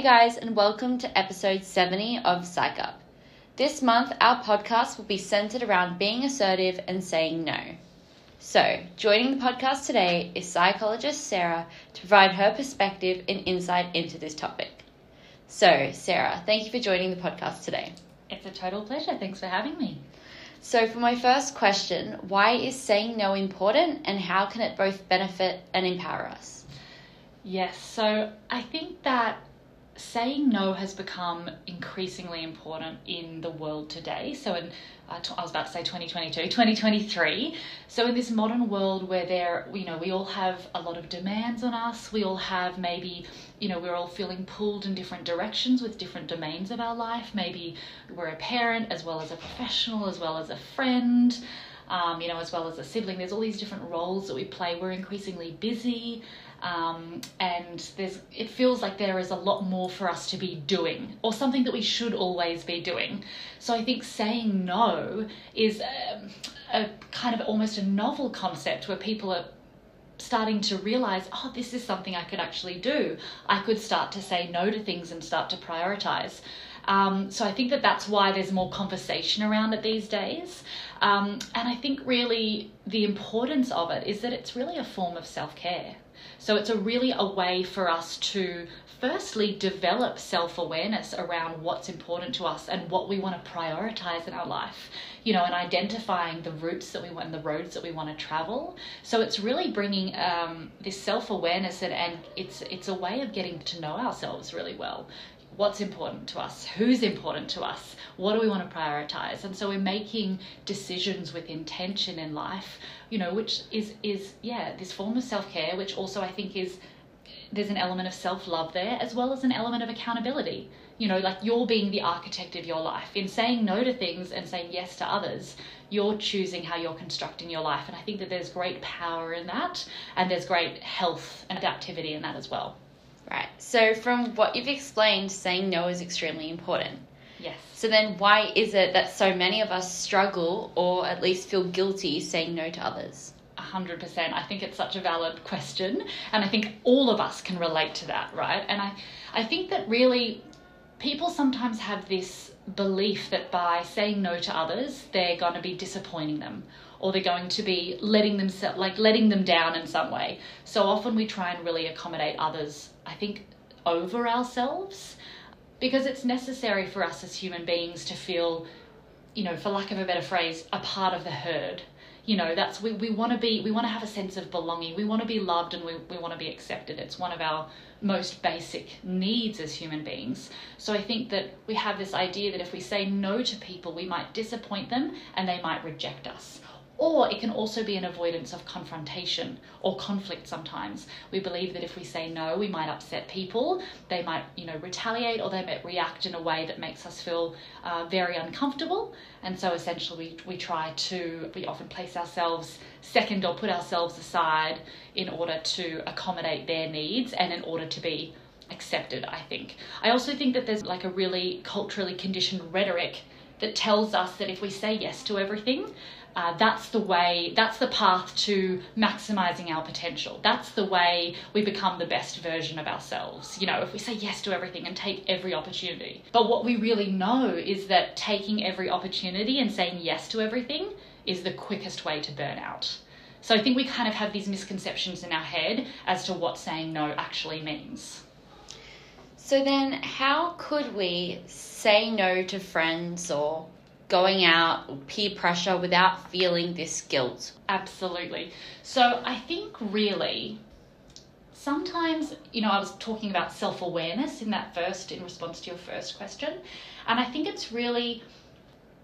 Hey guys, and welcome to episode 70 of Psych Up. This month, our podcast will be centered around being assertive and saying no. So, joining the podcast today is psychologist Sarah to provide her perspective and insight into this topic. So, Sarah, thank you for joining the podcast today. It's a total pleasure. Thanks for having me. So, for my first question, why is saying no important and how can it both benefit and empower us? Yes, so I think that saying no has become increasingly important in the world today. So, in uh, I was about to say 2022, 2023. So, in this modern world where there, you know, we all have a lot of demands on us, we all have maybe, you know, we're all feeling pulled in different directions with different domains of our life. Maybe we're a parent as well as a professional, as well as a friend. Um, you know, as well as a sibling, there's all these different roles that we play. We're increasingly busy, um, and there's it feels like there is a lot more for us to be doing or something that we should always be doing so i think saying no is a, a kind of almost a novel concept where people are starting to realize, oh, this is something I could actually do. I could start to say no to things and start to prioritize. Um, so I think that that's why there's more conversation around it these days. Um, and I think really the importance of it is that it's really a form of self care. So it's a really a way for us to firstly develop self-awareness around what's important to us and what we want to prioritize in our life. You know and identifying the routes that we want and the roads that we want to travel. So it's really bringing um, this self-awareness and, and it's it's a way of getting to know ourselves really well what's important to us, who's important to us, what do we want to prioritize. And so we're making decisions with intention in life, you know, which is is yeah, this form of self-care which also I think is there's an element of self-love there as well as an element of accountability. You know, like you're being the architect of your life. In saying no to things and saying yes to others, you're choosing how you're constructing your life. And I think that there's great power in that and there's great health and adaptivity in that as well. Right. So, from what you've explained, saying no is extremely important. Yes. So, then why is it that so many of us struggle or at least feel guilty saying no to others? 100%. I think it's such a valid question. And I think all of us can relate to that, right? And I, I think that really people sometimes have this belief that by saying no to others, they're going to be disappointing them or they're going to be letting them like letting them down in some way. So often we try and really accommodate others, I think, over ourselves because it's necessary for us as human beings to feel, you know, for lack of a better phrase, a part of the herd. You know, that's we, we want to be we want to have a sense of belonging. We want to be loved and we, we want to be accepted. It's one of our most basic needs as human beings. So I think that we have this idea that if we say no to people, we might disappoint them and they might reject us or it can also be an avoidance of confrontation or conflict sometimes. We believe that if we say no, we might upset people, they might, you know, retaliate or they might react in a way that makes us feel uh, very uncomfortable. And so essentially, we, we try to, we often place ourselves second or put ourselves aside in order to accommodate their needs and in order to be accepted, I think. I also think that there's like a really culturally conditioned rhetoric that tells us that if we say yes to everything, uh, that's the way, that's the path to maximizing our potential. That's the way we become the best version of ourselves. You know, if we say yes to everything and take every opportunity. But what we really know is that taking every opportunity and saying yes to everything is the quickest way to burn out. So I think we kind of have these misconceptions in our head as to what saying no actually means. So then, how could we say no to friends or going out, peer pressure without feeling this guilt? Absolutely. So I think really sometimes, you know, I was talking about self awareness in that first, in response to your first question. And I think it's really,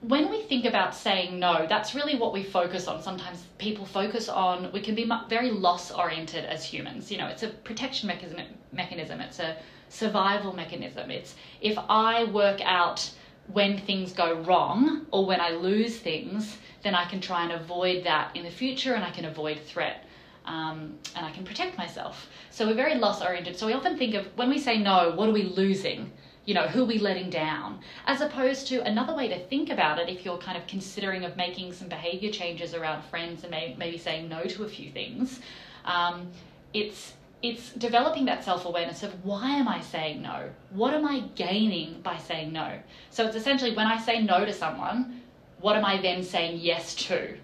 when we think about saying no, that's really what we focus on. Sometimes people focus on, we can be very loss oriented as humans. You know, it's a protection mechanism, mechanism, it's a survival mechanism. It's if I work out when things go wrong or when I lose things, then I can try and avoid that in the future and I can avoid threat. Um, and I can protect myself. So we're very loss oriented. So we often think of when we say no, what are we losing? You know, who are we letting down? As opposed to another way to think about it, if you're kind of considering of making some behavior changes around friends and may, maybe saying no to a few things, um, it's it's developing that self awareness of why am I saying no? What am I gaining by saying no? So it's essentially when I say no to someone, what am I then saying yes to?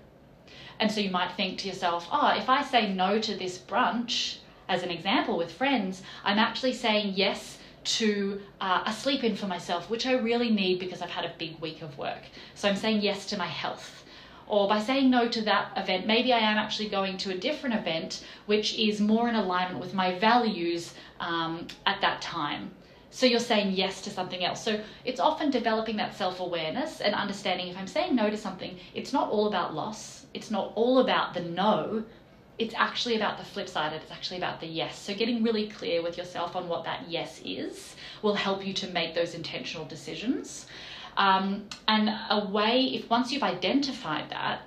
And so you might think to yourself, oh, if I say no to this brunch, as an example with friends, I'm actually saying yes to uh, a sleep in for myself, which I really need because I've had a big week of work. So I'm saying yes to my health. Or by saying no to that event, maybe I am actually going to a different event which is more in alignment with my values um, at that time. So you're saying yes to something else. So it's often developing that self awareness and understanding if I'm saying no to something, it's not all about loss, it's not all about the no, it's actually about the flip side, it's actually about the yes. So getting really clear with yourself on what that yes is will help you to make those intentional decisions. Um, and a way, if once you've identified that,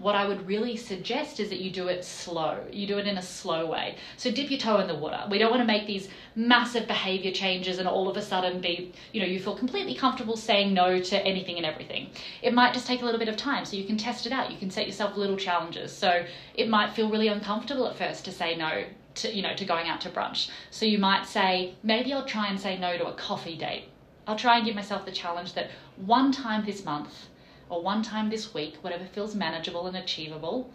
what I would really suggest is that you do it slow. You do it in a slow way. So dip your toe in the water. We don't want to make these massive behavior changes and all of a sudden be, you know, you feel completely comfortable saying no to anything and everything. It might just take a little bit of time so you can test it out. You can set yourself little challenges. So it might feel really uncomfortable at first to say no to, you know, to going out to brunch. So you might say, maybe I'll try and say no to a coffee date I'll try and give myself the challenge that one time this month or one time this week, whatever feels manageable and achievable,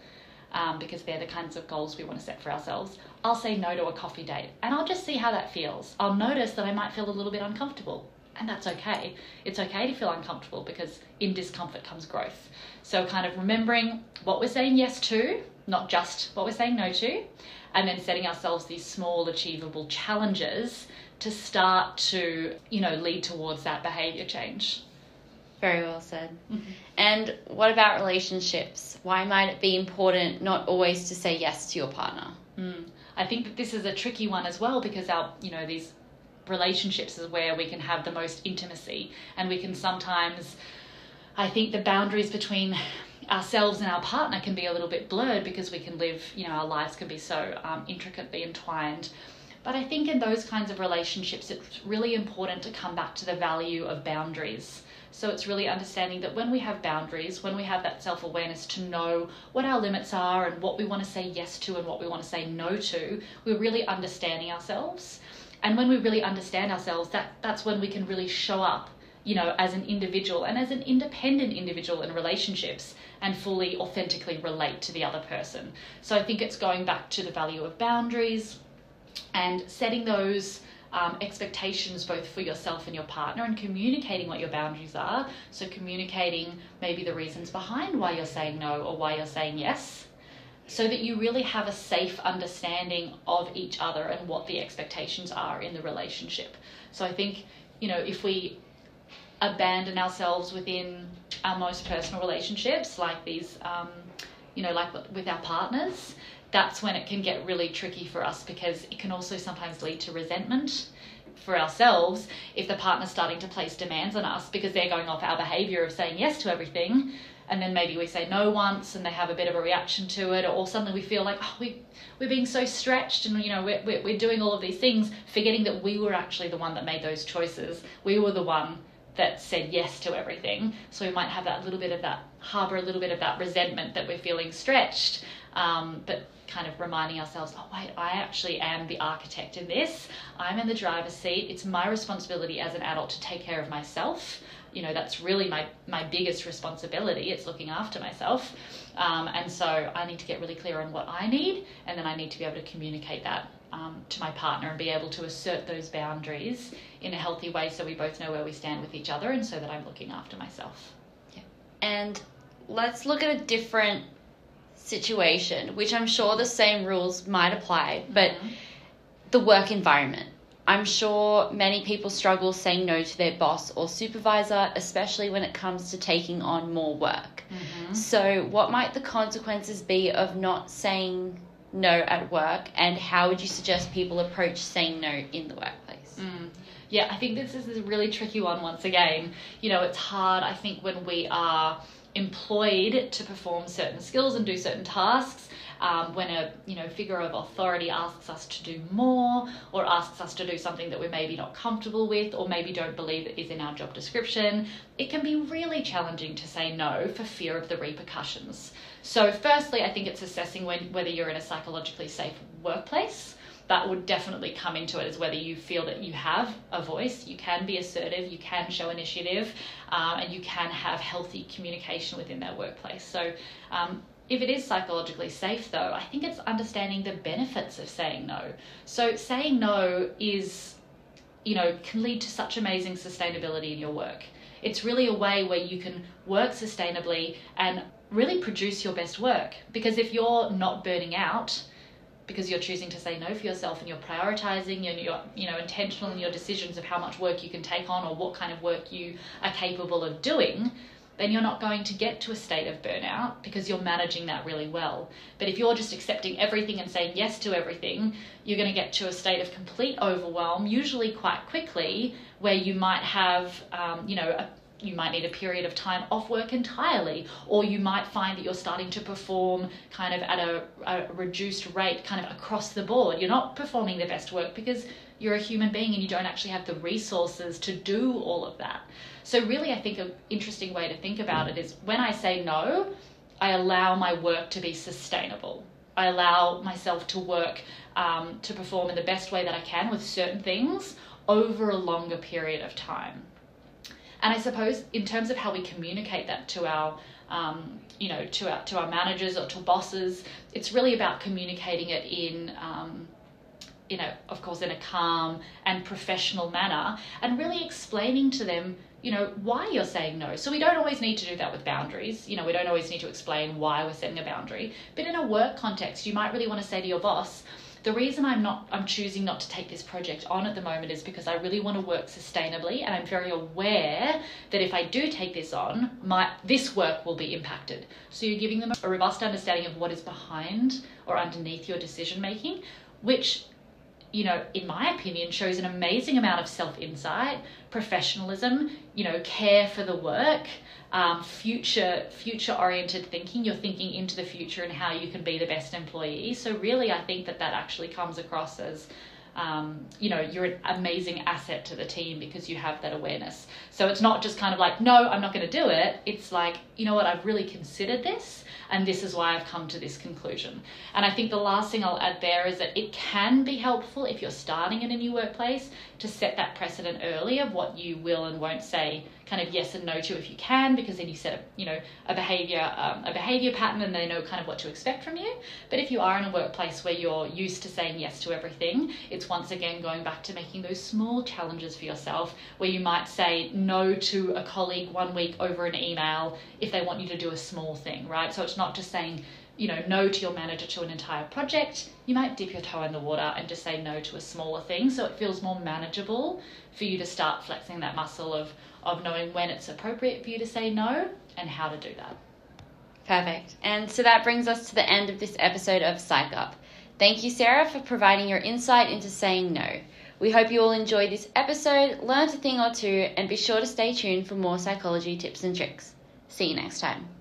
um, because they're the kinds of goals we want to set for ourselves, I'll say no to a coffee date and I'll just see how that feels. I'll notice that I might feel a little bit uncomfortable. And that's okay. It's okay to feel uncomfortable because in discomfort comes growth. So, kind of remembering what we're saying yes to, not just what we're saying no to, and then setting ourselves these small, achievable challenges to start to, you know, lead towards that behavior change. Very well said. Mm-hmm. And what about relationships? Why might it be important not always to say yes to your partner? Mm. I think that this is a tricky one as well because our, you know, these relationships is where we can have the most intimacy and we can sometimes I think the boundaries between ourselves and our partner can be a little bit blurred because we can live, you know, our lives can be so um, intricately entwined. But I think in those kinds of relationships, it's really important to come back to the value of boundaries. So it's really understanding that when we have boundaries, when we have that self awareness to know what our limits are and what we want to say yes to and what we want to say no to, we're really understanding ourselves. And when we really understand ourselves, that, that's when we can really show up, you know, as an individual and as an independent individual in relationships and fully authentically relate to the other person. So I think it's going back to the value of boundaries, and setting those um, expectations both for yourself and your partner and communicating what your boundaries are. So, communicating maybe the reasons behind why you're saying no or why you're saying yes, so that you really have a safe understanding of each other and what the expectations are in the relationship. So, I think, you know, if we abandon ourselves within our most personal relationships, like these, um, you know, like with our partners, that's when it can get really tricky for us because it can also sometimes lead to resentment for ourselves if the partner's starting to place demands on us because they're going off our behavior of saying yes to everything and then maybe we say no once and they have a bit of a reaction to it or suddenly we feel like oh, we, we're being so stretched and you know we're, we're, we're doing all of these things forgetting that we were actually the one that made those choices. We were the one that said yes to everything so we might have that little bit of that harbor a little bit of that resentment that we're feeling stretched um, but kind of reminding ourselves, oh, wait, I actually am the architect in this. I'm in the driver's seat. It's my responsibility as an adult to take care of myself. You know, that's really my, my biggest responsibility. It's looking after myself. Um, and so I need to get really clear on what I need, and then I need to be able to communicate that um, to my partner and be able to assert those boundaries in a healthy way so we both know where we stand with each other and so that I'm looking after myself. Yeah. And let's look at a different situation, which I'm sure the same rules might apply, but mm-hmm. the work environment. I'm sure many people struggle saying no to their boss or supervisor, especially when it comes to taking on more work. Mm-hmm. So, what might the consequences be of not saying no at work, and how would you suggest people approach saying no in the workplace? Mm. Yeah, I think this is a really tricky one once again. You know, it's hard, I think, when we are employed to perform certain skills and do certain tasks. Um, when a you know figure of authority asks us to do more or asks us to do something that we're maybe not comfortable with or maybe don't believe is in our job description, it can be really challenging to say no for fear of the repercussions. So, firstly, I think it's assessing when, whether you're in a psychologically safe workplace that would definitely come into it as whether you feel that you have a voice, you can be assertive, you can show initiative, um, and you can have healthy communication within that workplace. So, um, if it is psychologically safe, though, I think it's understanding the benefits of saying no. So, saying no is, you know, can lead to such amazing sustainability in your work. It's really a way where you can work sustainably and really produce your best work. Because if you're not burning out, because you're choosing to say no for yourself and you're prioritizing and you're you know intentional in your decisions of how much work you can take on or what kind of work you are capable of doing then you're not going to get to a state of burnout because you're managing that really well. But if you're just accepting everything and saying yes to everything, you're going to get to a state of complete overwhelm, usually quite quickly, where you might have, um, you know, a you might need a period of time off work entirely, or you might find that you're starting to perform kind of at a, a, reduced rate, kind of across the board. You're not performing the best work because you're a human being and you don't actually have the resources to do all of that. So, really, I think an interesting way to think about it is when I say no, I allow my work to be sustainable. I allow myself to work um, to perform in the best way that I can with certain things over a longer period of time. And I suppose in terms of how we communicate that to our um, you know to our to our managers or to bosses, it's really about communicating it in um, you know of course in a calm and professional manner, and really explaining to them you know why you're saying no. So we don't always need to do that with boundaries. You know we don't always need to explain why we're setting a boundary, but in a work context, you might really want to say to your boss the reason I'm not I'm choosing not to take this project on at the moment is because I really want to work sustainably and I'm very aware that if I do take this on, my this work will be impacted. So you're giving them a robust understanding of what is behind or underneath your decision making, which you know, in my opinion, shows an amazing amount of self insight, professionalism, you know, care for the work, um, future future oriented thinking. You're thinking into the future and how you can be the best employee. So really, I think that that actually comes across as um, you know, you're an amazing asset to the team because you have that awareness. So it's not just kind of like, no, I'm not going to do it. It's like, you know what, I've really considered this and this is why I've come to this conclusion. And I think the last thing I'll add there is that it can be helpful if you're starting in a new workplace to set that precedent early of what you will and won't say kind of yes and no to if you can because then you set a you know a behavior um, a behavior pattern and they know kind of what to expect from you. But if you are in a workplace where you're used to saying yes to everything it's once again going back to making those small challenges for yourself where you might say no to a colleague one week over an email if they want you to do a small thing right? So it's not just saying you know, no to your manager to an entire project, you might dip your toe in the water and just say no to a smaller thing so it feels more manageable for you to start flexing that muscle of, of knowing when it's appropriate for you to say no and how to do that. Perfect. And so that brings us to the end of this episode of Psych Up. Thank you, Sarah, for providing your insight into saying no. We hope you all enjoyed this episode, learned a thing or two, and be sure to stay tuned for more psychology tips and tricks. See you next time.